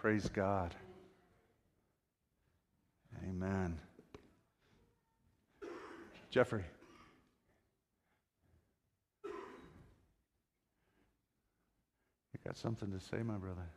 Praise God. Amen. Jeffrey. You got something to say, my brother?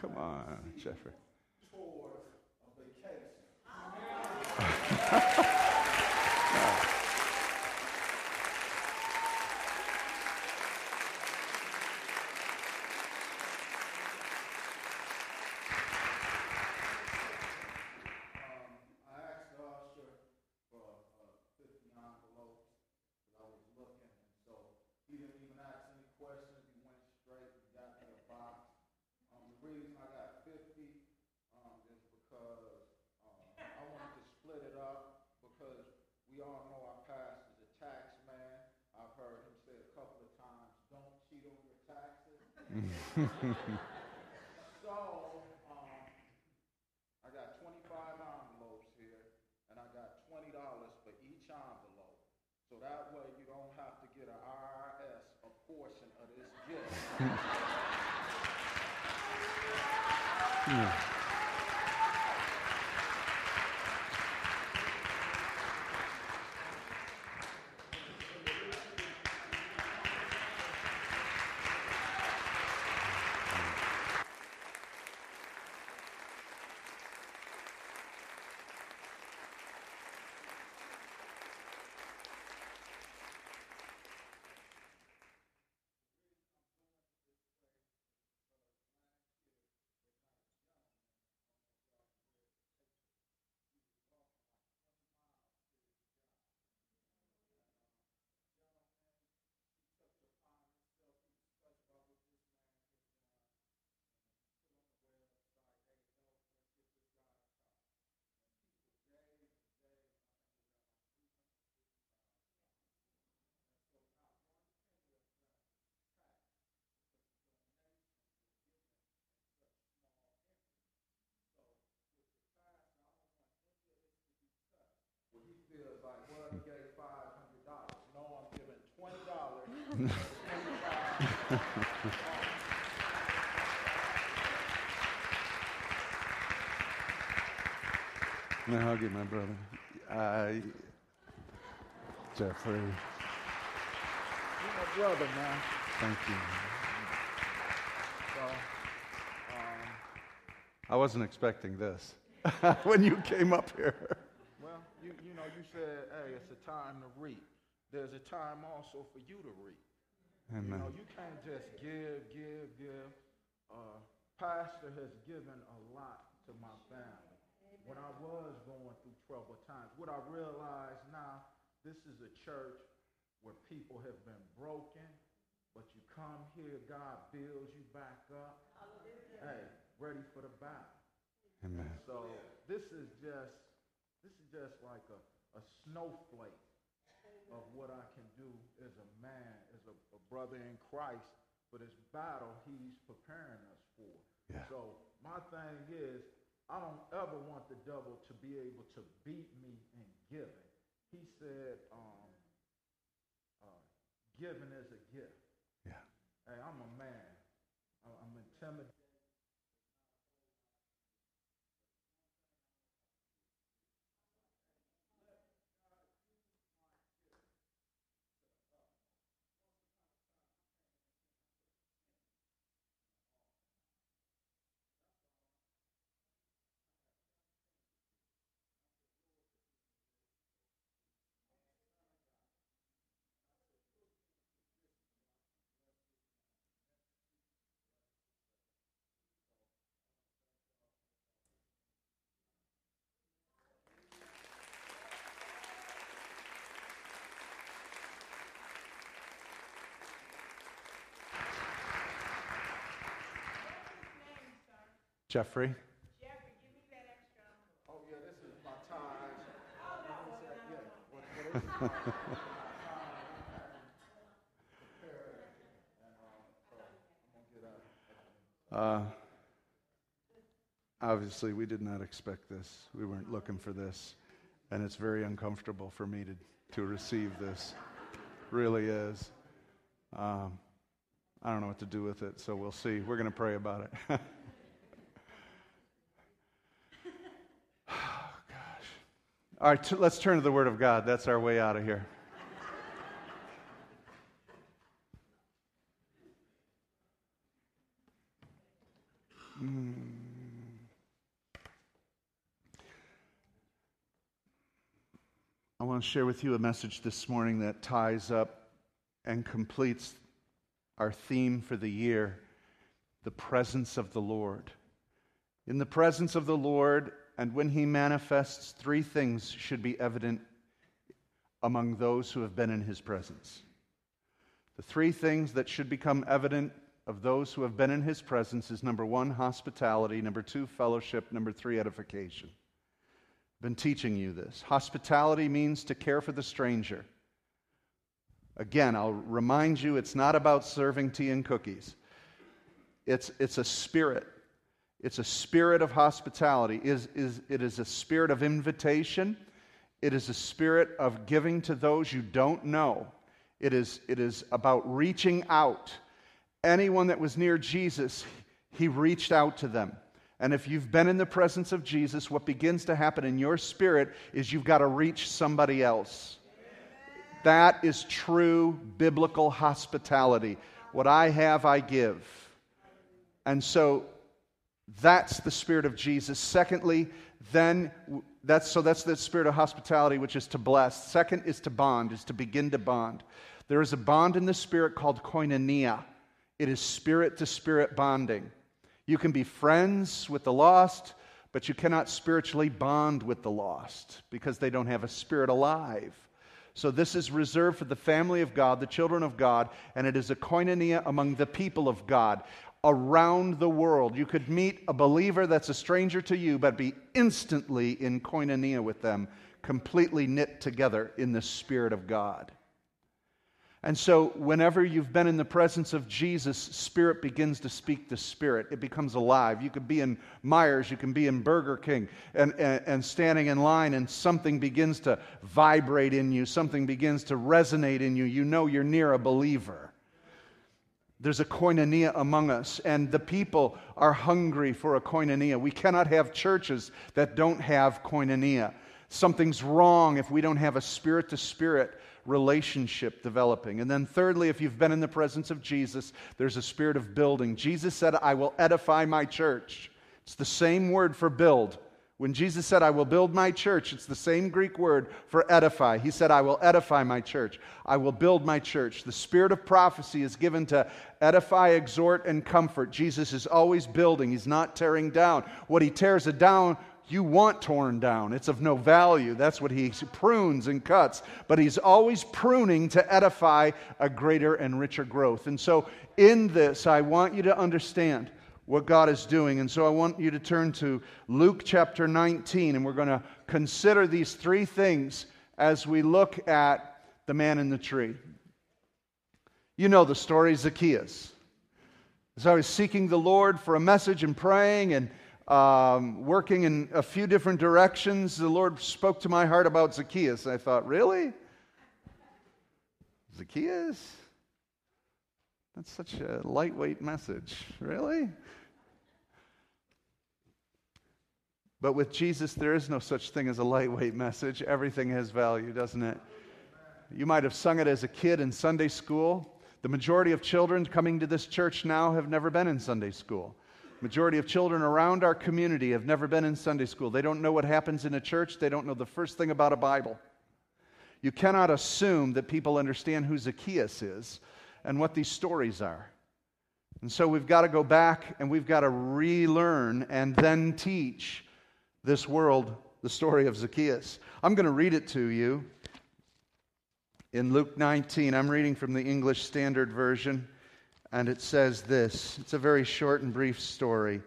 Come on, Jeffrey. So um, I got 25 envelopes here, and I got $20 for each envelope. So that way you don't have to get an IRS a portion of this gift. yeah. Let me hug you, my brother. I, Jeffrey. You're my brother, man. Thank you. So, um, I wasn't expecting this when you came up here. Well, you, you know, you said, hey, it's a time to reap. There's a time also for you to reap. Amen. You know, you can't just give, give, give. Uh, pastor has given a lot to my family. When I was going through troubled times, what I realize now, this is a church where people have been broken, but you come here, God builds you back up. Hey, ready for the battle. Amen. So this is just this is just like a, a snowflake of what I can do as a man, as a, a brother in Christ for this battle he's preparing us for. Yeah. So my thing is, I don't ever want the devil to be able to beat me in giving. He said, um, uh, giving is a gift. Yeah. Hey, I'm a man. I'm intimidated. It? Uh, obviously, we did not expect this. We weren't looking for this. And it's very uncomfortable for me to, to receive this. Really is. Um, I don't know what to do with it, so we'll see. We're going to pray about it. oh, gosh. All right, t- let's turn to the Word of God. That's our way out of here. Hmm. I want to share with you a message this morning that ties up and completes our theme for the year the presence of the Lord. In the presence of the Lord, and when He manifests, three things should be evident among those who have been in His presence. The three things that should become evident of those who have been in His presence is number one, hospitality, number two, fellowship, number three, edification been teaching you this. Hospitality means to care for the stranger. Again, I'll remind you it's not about serving tea and cookies. It's, it's a spirit. It's a spirit of hospitality. It is, is, it is a spirit of invitation. It is a spirit of giving to those you don't know. It is, it is about reaching out. Anyone that was near Jesus, he reached out to them. And if you've been in the presence of Jesus, what begins to happen in your spirit is you've got to reach somebody else. That is true biblical hospitality. What I have, I give. And so that's the spirit of Jesus. Secondly, then that's so that's the spirit of hospitality, which is to bless. Second is to bond, is to begin to bond. There is a bond in the spirit called koinonia. It is spirit to spirit bonding. You can be friends with the lost, but you cannot spiritually bond with the lost because they don't have a spirit alive. So, this is reserved for the family of God, the children of God, and it is a koinonia among the people of God around the world. You could meet a believer that's a stranger to you, but be instantly in koinonia with them, completely knit together in the Spirit of God. And so, whenever you've been in the presence of Jesus, Spirit begins to speak to Spirit. It becomes alive. You could be in Meijers, you can be in Burger King, and, and, and, standing in line, and something begins to vibrate in you, something begins to resonate in you. You know you're near a believer. There's a koinonia among us, and the people are hungry for a koinonia. We cannot have churches that don't have koinonia. Something's wrong if we don't have a spirit to spirit relationship developing. And then, thirdly, if you've been in the presence of Jesus, there's a spirit of building. Jesus said, I will edify my church. It's the same word for build. When Jesus said, I will build my church, it's the same Greek word for edify. He said, I will edify my church. I will build my church. The spirit of prophecy is given to edify, exhort, and comfort. Jesus is always building, he's not tearing down. What he tears down you want torn down. It's of no value. That's what he prunes and cuts. But he's always pruning to edify a greater and richer growth. And so, in this, I want you to understand what God is doing. And so, I want you to turn to Luke chapter 19, and we're going to consider these three things as we look at the man in the tree. You know the story, Zacchaeus. As I was seeking the Lord for a message and praying and um, working in a few different directions, the Lord spoke to my heart about Zacchaeus. I thought, really? Zacchaeus? That's such a lightweight message. Really? But with Jesus, there is no such thing as a lightweight message. Everything has value, doesn't it? You might have sung it as a kid in Sunday school. The majority of children coming to this church now have never been in Sunday school. Majority of children around our community have never been in Sunday school. They don't know what happens in a church. They don't know the first thing about a Bible. You cannot assume that people understand who Zacchaeus is and what these stories are. And so we've got to go back and we've got to relearn and then teach this world the story of Zacchaeus. I'm going to read it to you in Luke 19. I'm reading from the English Standard Version, and it says this it's a very short and brief story.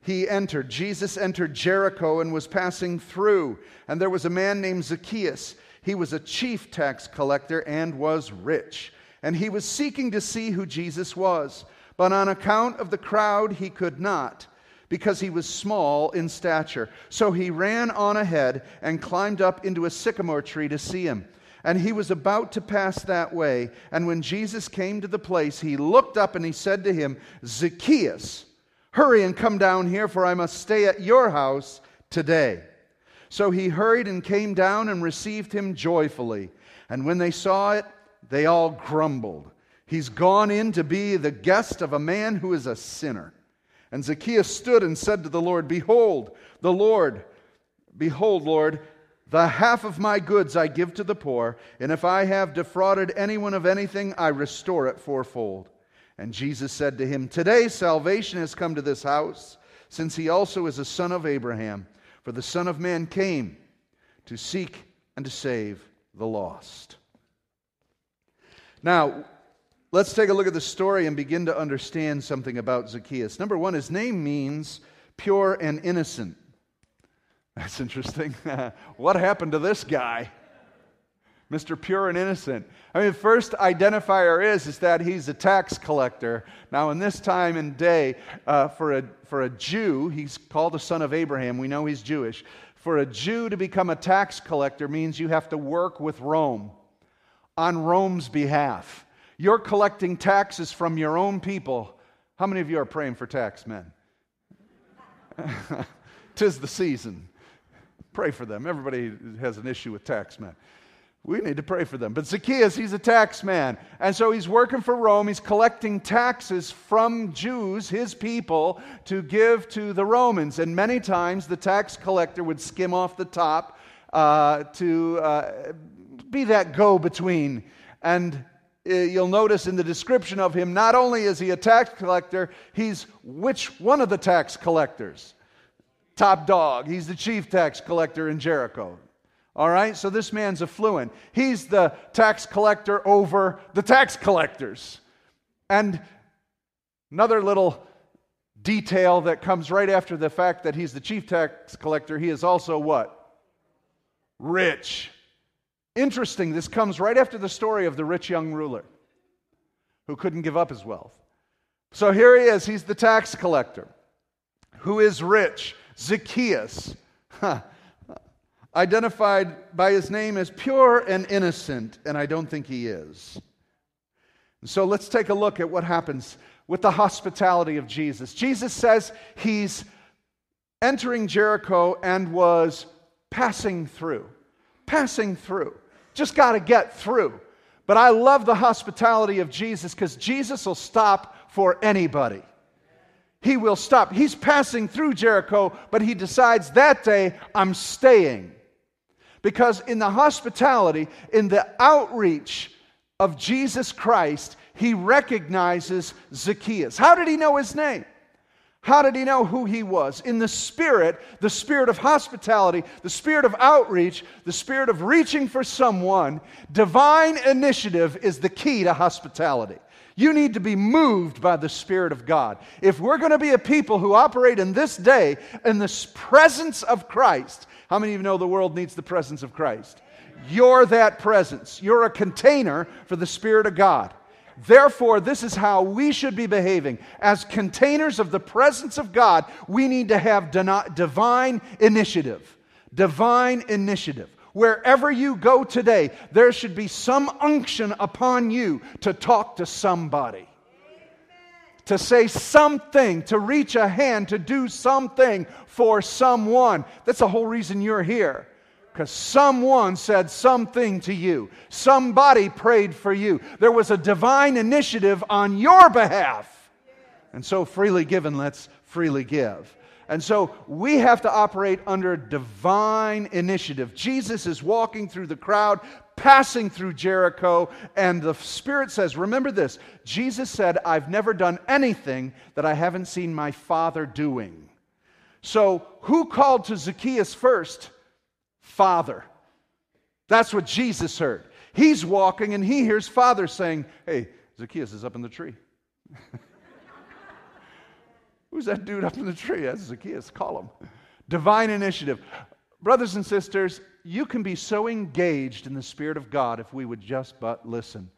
He entered, Jesus entered Jericho and was passing through, and there was a man named Zacchaeus. He was a chief tax collector and was rich, and he was seeking to see who Jesus was. But on account of the crowd, he could not because he was small in stature. So he ran on ahead and climbed up into a sycamore tree to see him. And he was about to pass that way. And when Jesus came to the place, he looked up and he said to him, Zacchaeus, hurry and come down here, for I must stay at your house today. So he hurried and came down and received him joyfully. And when they saw it, they all grumbled. He's gone in to be the guest of a man who is a sinner. And Zacchaeus stood and said to the Lord, Behold, the Lord, behold, Lord, the half of my goods I give to the poor, and if I have defrauded anyone of anything, I restore it fourfold. And Jesus said to him, Today salvation has come to this house, since he also is a son of Abraham. For the Son of Man came to seek and to save the lost. Now, let's take a look at the story and begin to understand something about Zacchaeus. Number one, his name means pure and innocent. That's interesting. what happened to this guy? Mr. Pure and Innocent. I mean, first identifier is, is that he's a tax collector. Now, in this time and day, uh, for, a, for a Jew, he's called a son of Abraham. We know he's Jewish. For a Jew to become a tax collector means you have to work with Rome on Rome's behalf. You're collecting taxes from your own people. How many of you are praying for tax men? Tis the season. Pray for them. Everybody has an issue with tax men. We need to pray for them. But Zacchaeus, he's a tax man. And so he's working for Rome. He's collecting taxes from Jews, his people, to give to the Romans. And many times the tax collector would skim off the top uh, to uh, be that go between. And Uh, you'll notice in the description of him, not only is he a tax collector, he's which one of the tax collectors? Top dog. He's the chief tax collector in Jericho. All right, so this man's affluent. He's the tax collector over the tax collectors. And another little detail that comes right after the fact that he's the chief tax collector, he is also what? Rich. Interesting, this comes right after the story of the rich young ruler who couldn't give up his wealth. So here he is, he's the tax collector who is rich, Zacchaeus, identified by his name as pure and innocent, and I don't think he is. So let's take a look at what happens with the hospitality of Jesus. Jesus says he's entering Jericho and was passing through. Passing through. Just got to get through. But I love the hospitality of Jesus because Jesus will stop for anybody. He will stop. He's passing through Jericho, but he decides that day, I'm staying. Because in the hospitality, in the outreach of Jesus Christ, he recognizes Zacchaeus. How did he know his name? How did he know who he was? In the spirit, the spirit of hospitality, the spirit of outreach, the spirit of reaching for someone, divine initiative is the key to hospitality. You need to be moved by the Spirit of God. If we're going to be a people who operate in this day in the presence of Christ, how many of you know the world needs the presence of Christ? You're that presence. You're a container for the Spirit of God. Therefore, this is how we should be behaving. As containers of the presence of God, we need to have divine initiative. Divine initiative. Wherever you go today, there should be some unction upon you to talk to somebody, to say something, to reach a hand, to do something for someone. That's the whole reason you're here. Because someone said something to you. Somebody prayed for you. There was a divine initiative on your behalf. And so, freely given, let's freely give. And so we have to operate under divine initiative. Jesus is walking through the crowd, passing through Jericho, and the Spirit says, Remember this Jesus said, I've never done anything that I haven't seen my Father doing. So who called to Zacchaeus first? Father. That's what Jesus heard. He's walking and he hears Father saying, Hey, Zacchaeus is up in the tree. Who's that dude up in the tree? That's Zacchaeus. Call him. Divine initiative. Brothers and sisters, you can be so engaged in the Spirit of God if we would just but listen.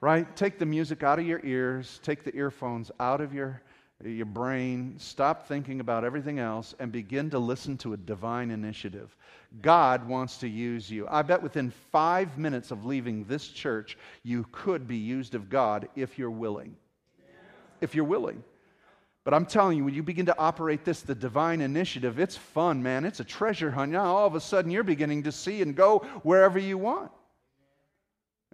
Right? Take the music out of your ears, take the earphones out of your, your brain, stop thinking about everything else, and begin to listen to a divine initiative. God wants to use you. I bet within five minutes of leaving this church, you could be used of God if you're willing. If you're willing. But I'm telling you, when you begin to operate this, the divine initiative, it's fun, man. It's a treasure hunt. Now, all of a sudden, you're beginning to see and go wherever you want.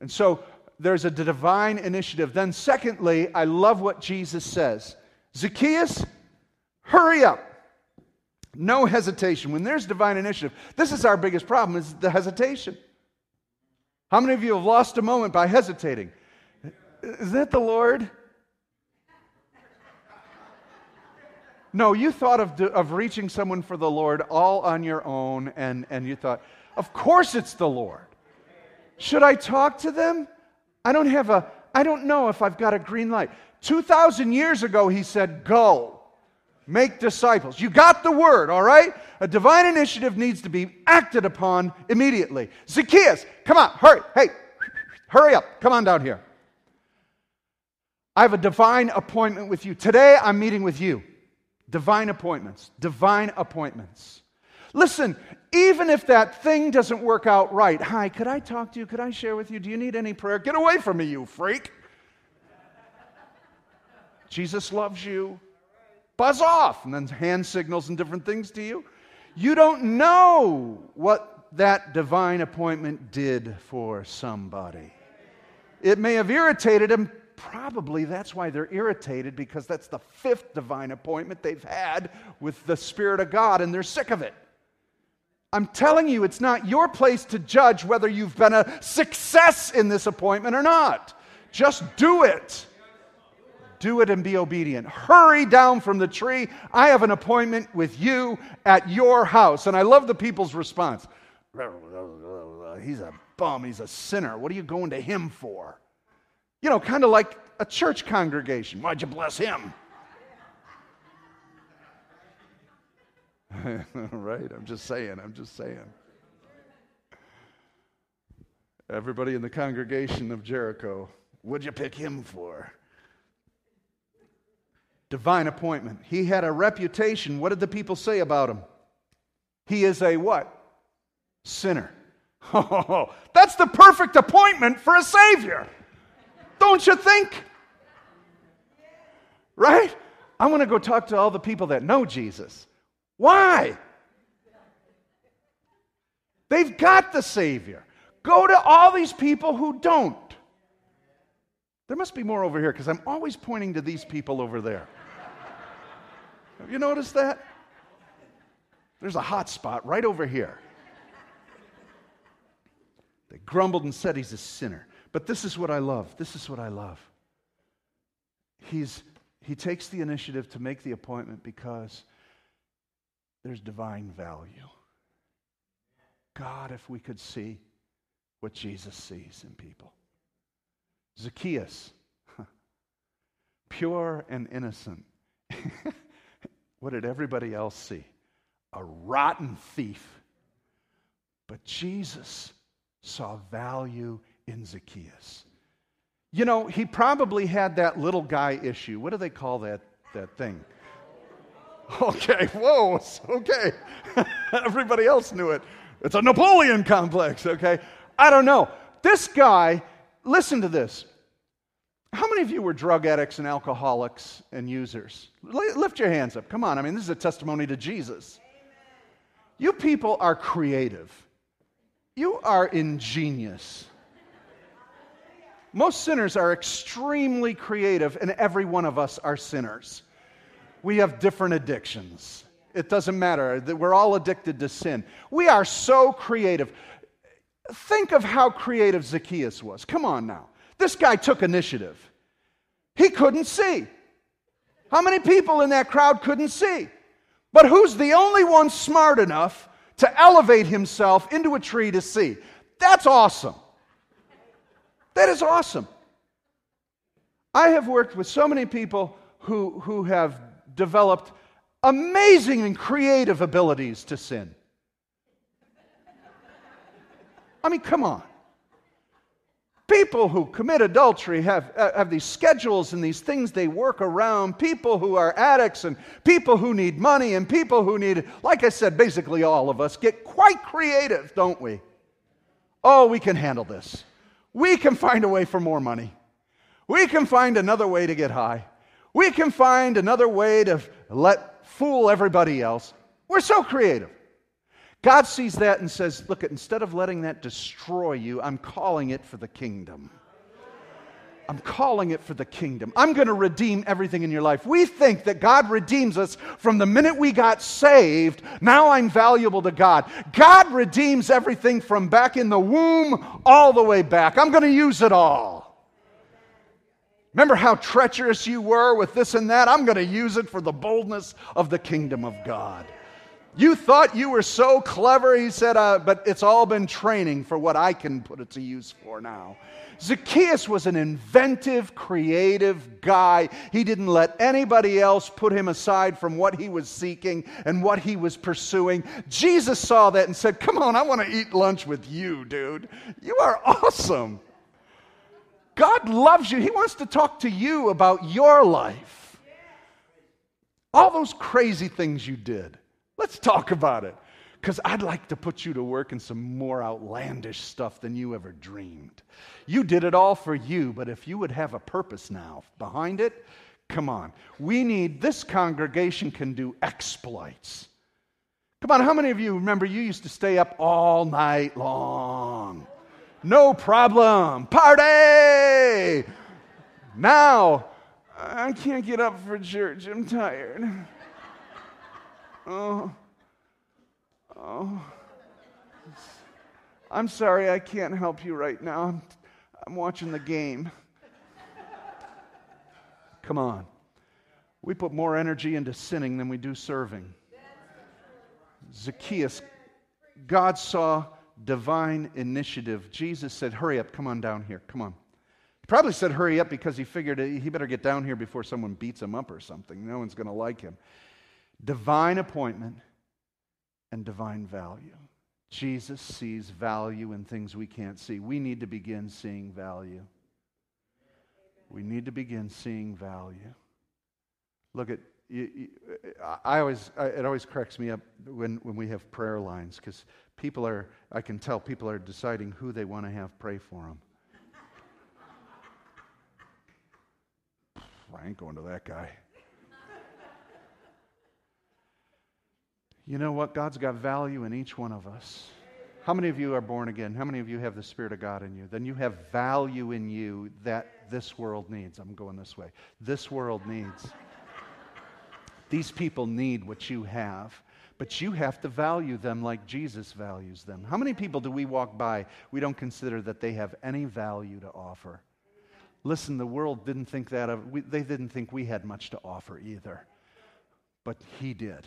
And so there's a divine initiative. Then, secondly, I love what Jesus says Zacchaeus, hurry up. No hesitation. When there's divine initiative, this is our biggest problem is the hesitation. How many of you have lost a moment by hesitating? Is that the Lord? No, you thought of, of reaching someone for the Lord all on your own, and, and you thought, of course it's the Lord. Should I talk to them? I don't have a, I don't know if I've got a green light. 2,000 years ago, he said, Go, make disciples. You got the word, all right? A divine initiative needs to be acted upon immediately. Zacchaeus, come on, hurry. Hey, hurry up. Come on down here. I have a divine appointment with you. Today, I'm meeting with you. Divine appointments. Divine appointments. Listen, even if that thing doesn't work out right, hi, could I talk to you? Could I share with you? Do you need any prayer? Get away from me, you freak. Jesus loves you. Buzz off. And then hand signals and different things to you. You don't know what that divine appointment did for somebody. It may have irritated him probably that's why they're irritated because that's the fifth divine appointment they've had with the Spirit of God and they're sick of it. I'm telling you, it's not your place to judge whether you've been a success in this appointment or not. Just do it. Do it and be obedient. Hurry down from the tree. I have an appointment with you at your house. And I love the people's response. He's a bum. He's a sinner. What are you going to him for? You know, kind of like a church congregation. Why'd you bless him? right? I'm just saying, I'm just saying. Everybody in the congregation of Jericho, what'd you pick him for? Divine appointment. He had a reputation. What did the people say about him? He is a what? Sinner. Oh, that's the perfect appointment for a Savior. Don't you think? Right? I want to go talk to all the people that know Jesus. Why? They've got the Savior. Go to all these people who don't. There must be more over here because I'm always pointing to these people over there. Have you noticed that? There's a hot spot right over here. They grumbled and said he's a sinner. But this is what I love. This is what I love. He's, he takes the initiative to make the appointment because there's divine value. God, if we could see what Jesus sees in people. Zacchaeus, pure and innocent. what did everybody else see? A rotten thief. But Jesus saw value in Zacchaeus. You know, he probably had that little guy issue. What do they call that, that thing? Okay, whoa, okay. Everybody else knew it. It's a Napoleon complex, okay? I don't know. This guy, listen to this. How many of you were drug addicts and alcoholics and users? Lift your hands up. Come on. I mean, this is a testimony to Jesus. You people are creative. You are ingenious. Most sinners are extremely creative, and every one of us are sinners. We have different addictions. It doesn't matter. We're all addicted to sin. We are so creative. Think of how creative Zacchaeus was. Come on now. This guy took initiative. He couldn't see. How many people in that crowd couldn't see? But who's the only one smart enough to elevate himself into a tree to see? That's awesome. That is awesome. I have worked with so many people who, who have developed amazing and creative abilities to sin. I mean, come on. People who commit adultery have, uh, have these schedules and these things they work around. People who are addicts and people who need money and people who need, like I said, basically all of us get quite creative, don't we? Oh, we can handle this. We can find a way for more money. We can find another way to get high. We can find another way to let fool everybody else. We're so creative. God sees that and says, Look, instead of letting that destroy you, I'm calling it for the kingdom. I'm calling it for the kingdom. I'm going to redeem everything in your life. We think that God redeems us from the minute we got saved. Now I'm valuable to God. God redeems everything from back in the womb all the way back. I'm going to use it all. Remember how treacherous you were with this and that? I'm going to use it for the boldness of the kingdom of God. You thought you were so clever, he said, uh, but it's all been training for what I can put it to use for now. Zacchaeus was an inventive, creative guy. He didn't let anybody else put him aside from what he was seeking and what he was pursuing. Jesus saw that and said, Come on, I want to eat lunch with you, dude. You are awesome. God loves you. He wants to talk to you about your life. All those crazy things you did. Let's talk about it. Because I'd like to put you to work in some more outlandish stuff than you ever dreamed. You did it all for you, but if you would have a purpose now behind it, come on. We need, this congregation can do exploits. Come on, how many of you remember you used to stay up all night long? No problem. Party! Now, I can't get up for church. I'm tired. Oh. Oh. I'm sorry, I can't help you right now. I'm, I'm watching the game. Come on. We put more energy into sinning than we do serving. Zacchaeus, God saw divine initiative. Jesus said, Hurry up, come on down here, come on. He probably said, Hurry up because he figured he better get down here before someone beats him up or something. No one's going to like him. Divine appointment and divine value. Jesus sees value in things we can't see. We need to begin seeing value. We need to begin seeing value. Look at, you, you, I always, I, it always cracks me up when, when we have prayer lines because people are, I can tell people are deciding who they want to have pray for them. I ain't going to that guy. You know what? God's got value in each one of us. How many of you are born again? How many of you have the Spirit of God in you? Then you have value in you that this world needs. I'm going this way. This world needs. These people need what you have, but you have to value them like Jesus values them. How many people do we walk by we don't consider that they have any value to offer? Listen, the world didn't think that of, we, they didn't think we had much to offer either, but He did.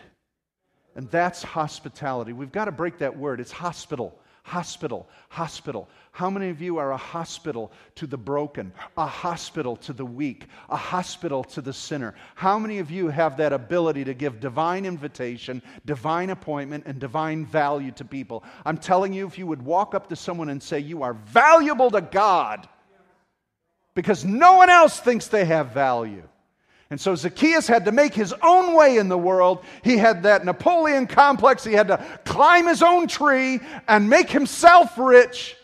And that's hospitality. We've got to break that word. It's hospital, hospital, hospital. How many of you are a hospital to the broken, a hospital to the weak, a hospital to the sinner? How many of you have that ability to give divine invitation, divine appointment, and divine value to people? I'm telling you, if you would walk up to someone and say, You are valuable to God, because no one else thinks they have value. And so Zacchaeus had to make his own way in the world. He had that Napoleon complex. He had to climb his own tree and make himself rich.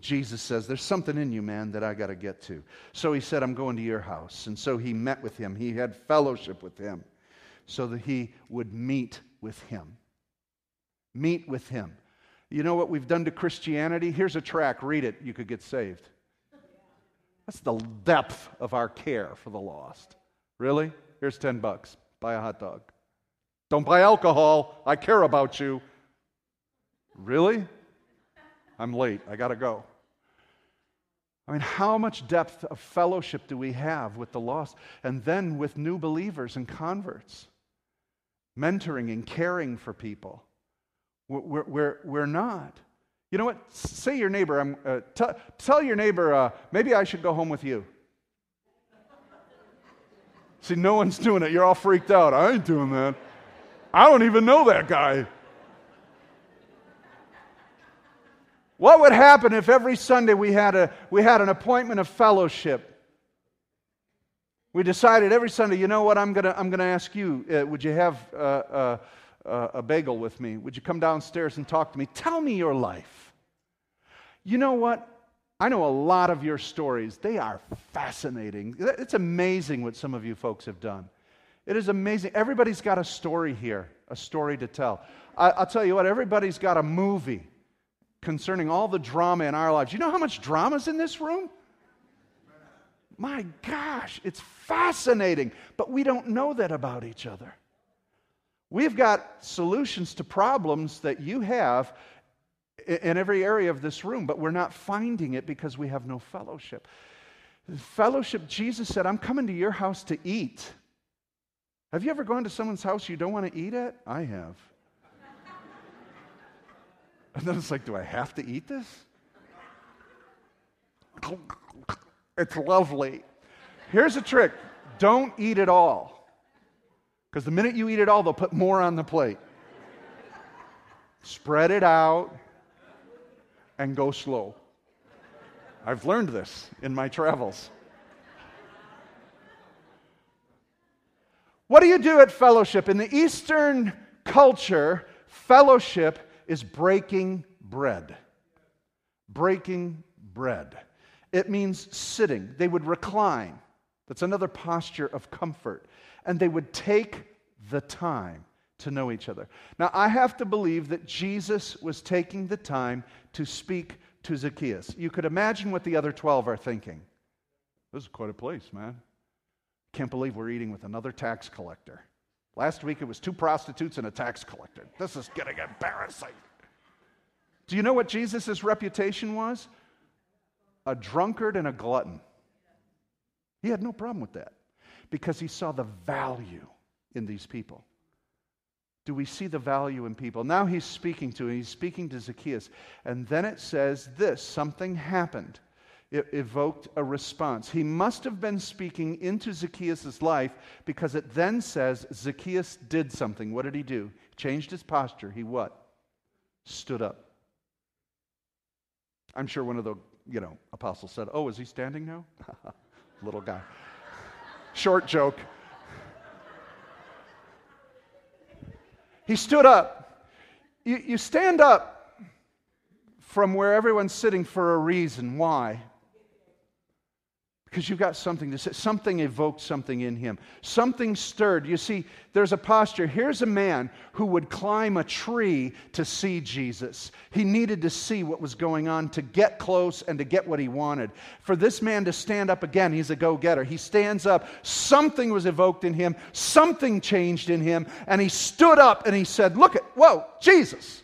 Jesus says, There's something in you, man, that I got to get to. So he said, I'm going to your house. And so he met with him. He had fellowship with him so that he would meet with him. Meet with him. You know what we've done to Christianity? Here's a track, read it, you could get saved. That's the depth of our care for the lost. Really? Here's 10 bucks. Buy a hot dog. Don't buy alcohol. I care about you. Really? I'm late. I got to go. I mean, how much depth of fellowship do we have with the lost and then with new believers and converts? Mentoring and caring for people. We're, we're, we're not. You know what? Say your neighbor, I'm, uh, t- tell your neighbor, uh, maybe I should go home with you. See, no one's doing it. You're all freaked out. I ain't doing that. I don't even know that guy. What would happen if every Sunday we had, a, we had an appointment of fellowship? We decided every Sunday, you know what, I'm going to I'm gonna ask you, uh, would you have uh, uh, uh, a bagel with me? Would you come downstairs and talk to me? Tell me your life. You know what? I know a lot of your stories. They are fascinating. It's amazing what some of you folks have done. It is amazing. Everybody's got a story here, a story to tell. I, will tell you what, everybody's got a movie concerning all the drama in our lives. You know how much drama's in this room? My gosh, it's fascinating. But we don't know that about each other. We've got solutions to problems that you have in every area of this room, but we're not finding it because we have no fellowship. Fellowship, Jesus said, I'm coming to your house to eat. Have you ever gone to someone's house you don't want to eat at? I have. and then it's like, do I have to eat this? It's lovely. Here's a trick don't eat it all. Because the minute you eat it all, they'll put more on the plate. Spread it out and go slow. I've learned this in my travels. What do you do at fellowship? In the Eastern culture, fellowship is breaking bread. Breaking bread. It means sitting. They would recline. That's another posture of comfort and they would take the time to know each other. Now, I have to believe that Jesus was taking the time to speak to Zacchaeus. You could imagine what the other 12 are thinking. This is quite a place, man. Can't believe we're eating with another tax collector. Last week it was two prostitutes and a tax collector. This is getting embarrassing. Do you know what Jesus' reputation was? A drunkard and a glutton. He had no problem with that because he saw the value in these people. Do we see the value in people? Now he's speaking to, him. he's speaking to Zacchaeus. And then it says this something happened. It evoked a response. He must have been speaking into Zacchaeus' life because it then says Zacchaeus did something. What did he do? Changed his posture. He what? Stood up. I'm sure one of the, you know, apostles said, Oh, is he standing now? Little guy. Short joke. He stood up. You, you stand up from where everyone's sitting for a reason. Why? Because you've got something to say. Something evoked something in him. Something stirred. You see, there's a posture. Here's a man who would climb a tree to see Jesus. He needed to see what was going on to get close and to get what he wanted. For this man to stand up again, he's a go getter. He stands up. Something was evoked in him, something changed in him, and he stood up and he said, Look at, whoa, Jesus.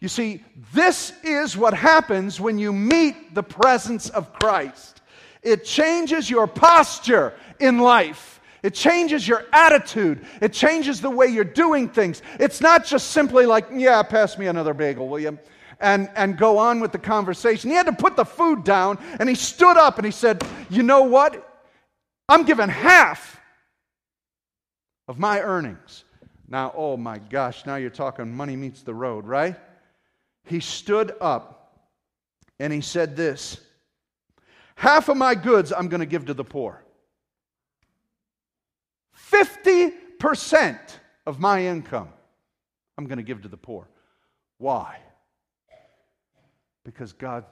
You see, this is what happens when you meet the presence of Christ. It changes your posture in life. It changes your attitude. It changes the way you're doing things. It's not just simply like, yeah, pass me another bagel, will you? And, and go on with the conversation. He had to put the food down and he stood up and he said, You know what? I'm giving half of my earnings. Now, oh my gosh, now you're talking money meets the road, right? He stood up and he said this Half of my goods I'm going to give to the poor. 50% of my income I'm going to give to the poor. Why? Because God,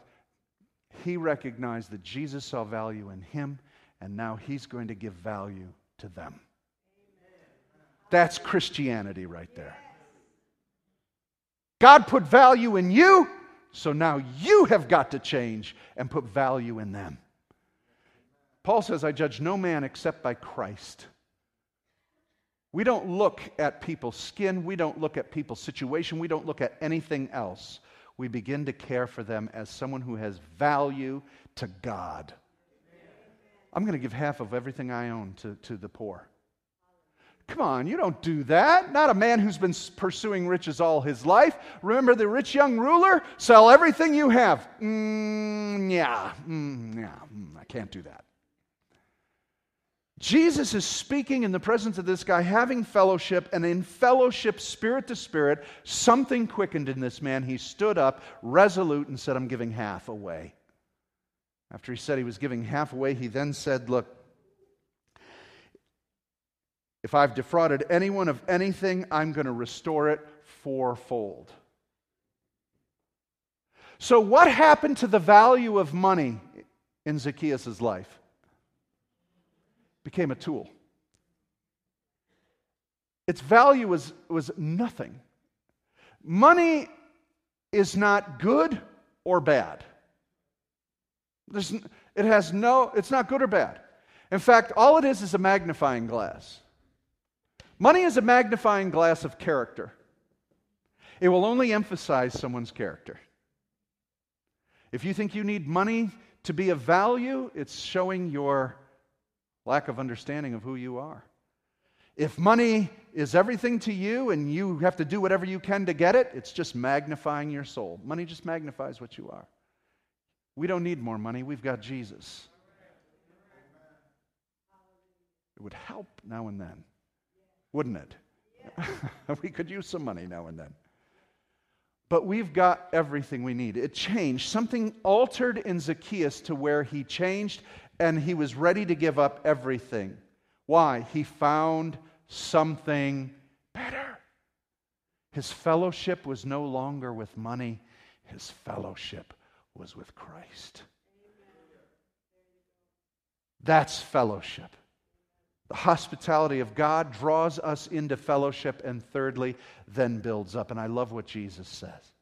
He recognized that Jesus saw value in Him, and now He's going to give value to them. That's Christianity right there. God put value in you, so now you have got to change and put value in them. Paul says, I judge no man except by Christ. We don't look at people's skin, we don't look at people's situation, we don't look at anything else. We begin to care for them as someone who has value to God. I'm going to give half of everything I own to, to the poor. Come on, you don't do that. Not a man who's been pursuing riches all his life. Remember the rich young ruler? Sell everything you have. Mm, yeah, mm, yeah, mm, I can't do that. Jesus is speaking in the presence of this guy, having fellowship, and in fellowship, spirit to spirit, something quickened in this man. He stood up, resolute, and said, I'm giving half away. After he said he was giving half away, he then said, Look, if I've defrauded anyone of anything, I'm going to restore it fourfold. So, what happened to the value of money in Zacchaeus' life? It Became a tool. Its value was, was nothing. Money is not good or bad. There's, it has no, it's not good or bad. In fact, all it is is a magnifying glass. Money is a magnifying glass of character. It will only emphasize someone's character. If you think you need money to be of value, it's showing your lack of understanding of who you are. If money is everything to you and you have to do whatever you can to get it, it's just magnifying your soul. Money just magnifies what you are. We don't need more money, we've got Jesus. It would help now and then wouldn't it? we could use some money now and then. But we've got everything we need. It changed. Something altered in Zacchaeus to where he changed and he was ready to give up everything. Why? He found something better. His fellowship was no longer with money, his fellowship was with Christ. That's fellowship. The hospitality of God draws us into fellowship, and thirdly, then builds up. And I love what Jesus says.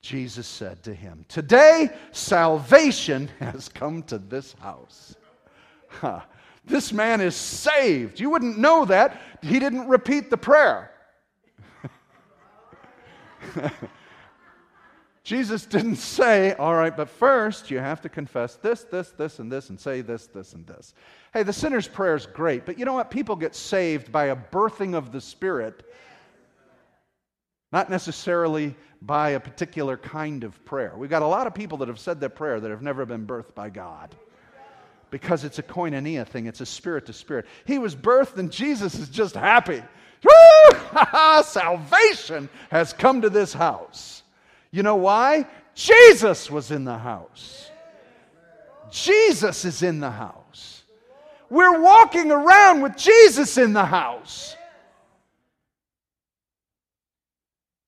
Jesus said to him, Today salvation has come to this house. Huh. This man is saved. You wouldn't know that. He didn't repeat the prayer. Jesus didn't say, all right, but first you have to confess this, this, this, and this, and say this, this, and this. Hey, the sinner's prayer is great, but you know what? People get saved by a birthing of the Spirit, not necessarily by a particular kind of prayer. We've got a lot of people that have said that prayer that have never been birthed by God because it's a koinonia thing, it's a spirit to spirit. He was birthed, and Jesus is just happy. Woo! Salvation has come to this house. You know why? Jesus was in the house. Jesus is in the house. We're walking around with Jesus in the house.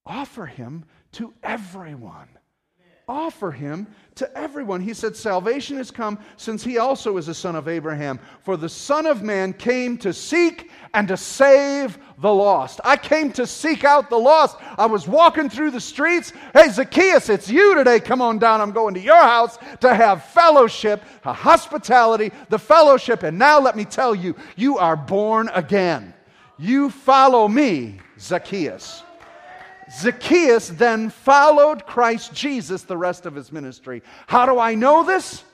Offer him to everyone offer him to everyone. He said, Salvation has come since he also is a son of Abraham. For the Son of Man came to seek and to save the lost. I came to seek out the lost. I was walking through the streets. Hey, Zacchaeus, it's you today. Come on down. I'm going to your house to have fellowship, a hospitality, the fellowship. And now let me tell you, you are born again. You follow me, Zacchaeus. Zacchaeus then followed Christ Jesus the rest of his ministry. How do I know this?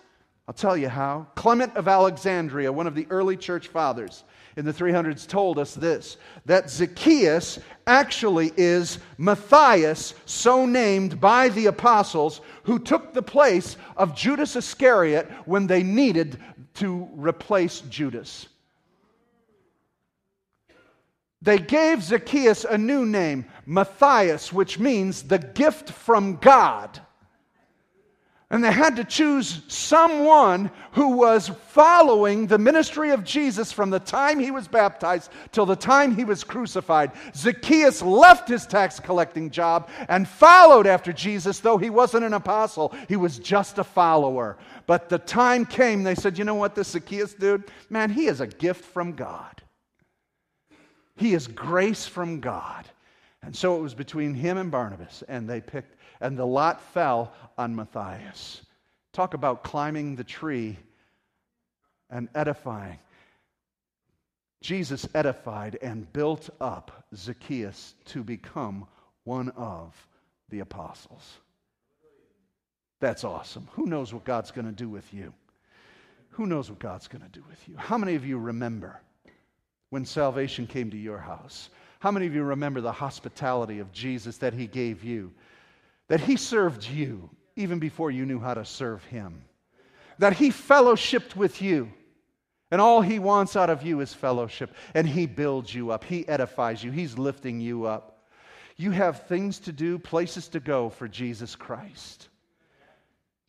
I'll tell you how. Clement of Alexandria, one of the early church fathers in the 300s, told us this that Zacchaeus actually is Matthias, so named by the apostles, who took the place of Judas Iscariot when they needed to replace Judas. They gave Zacchaeus a new name, Matthias, which means the gift from God. And they had to choose someone who was following the ministry of Jesus from the time he was baptized till the time he was crucified. Zacchaeus left his tax collecting job and followed after Jesus, though he wasn't an apostle. He was just a follower. But the time came, they said, You know what, this Zacchaeus dude, man, he is a gift from God. He is grace from God. And so it was between him and Barnabas, and they picked and the lot fell on Matthias. Talk about climbing the tree and edifying. Jesus edified and built up Zacchaeus to become one of the apostles. That's awesome. Who knows what God's going to do with you? Who knows what God's going to do with you? How many of you remember when salvation came to your house? How many of you remember the hospitality of Jesus that he gave you? that he served you even before you knew how to serve him, that he fellowshipped with you. And all he wants out of you is fellowship. And he builds you up, he edifies you, he's lifting you up. You have things to do, places to go for Jesus Christ.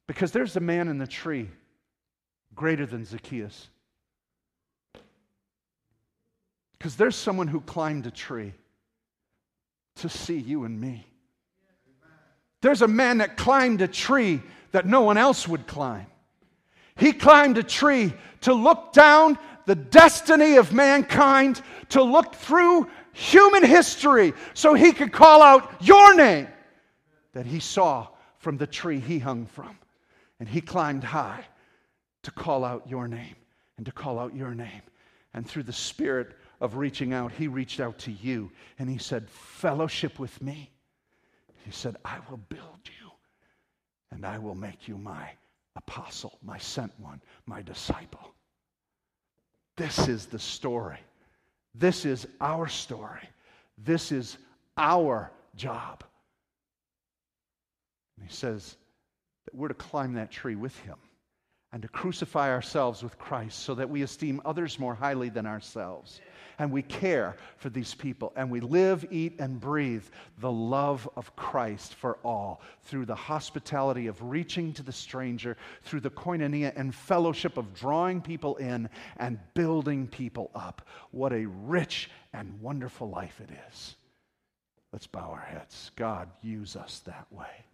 Because there's a man in the tree greater than Zacchaeus. Because there's someone who climbed a tree to see you and me. There's a man that climbed a tree that no one else would climb. He climbed a tree to look down the destiny of mankind, to look through human history so he could call out your name that he saw from the tree he hung from. And he climbed high to call out your name and to call out your name. And through the spirit of reaching out, he reached out to you and he said, Fellowship with me. He said, I will build you and I will make you my apostle, my sent one, my disciple. This is the story. This is our story. This is our job. And he says that we're to climb that tree with him and to crucify ourselves with Christ so that we esteem others more highly than ourselves and we care for these people and we live, eat, and breathe the love of Christ for all through the hospitality of reaching to the stranger, through the koinonia and fellowship of drawing people in and building people up. What a rich and wonderful life it is. Let's bow our heads. God, use us that way.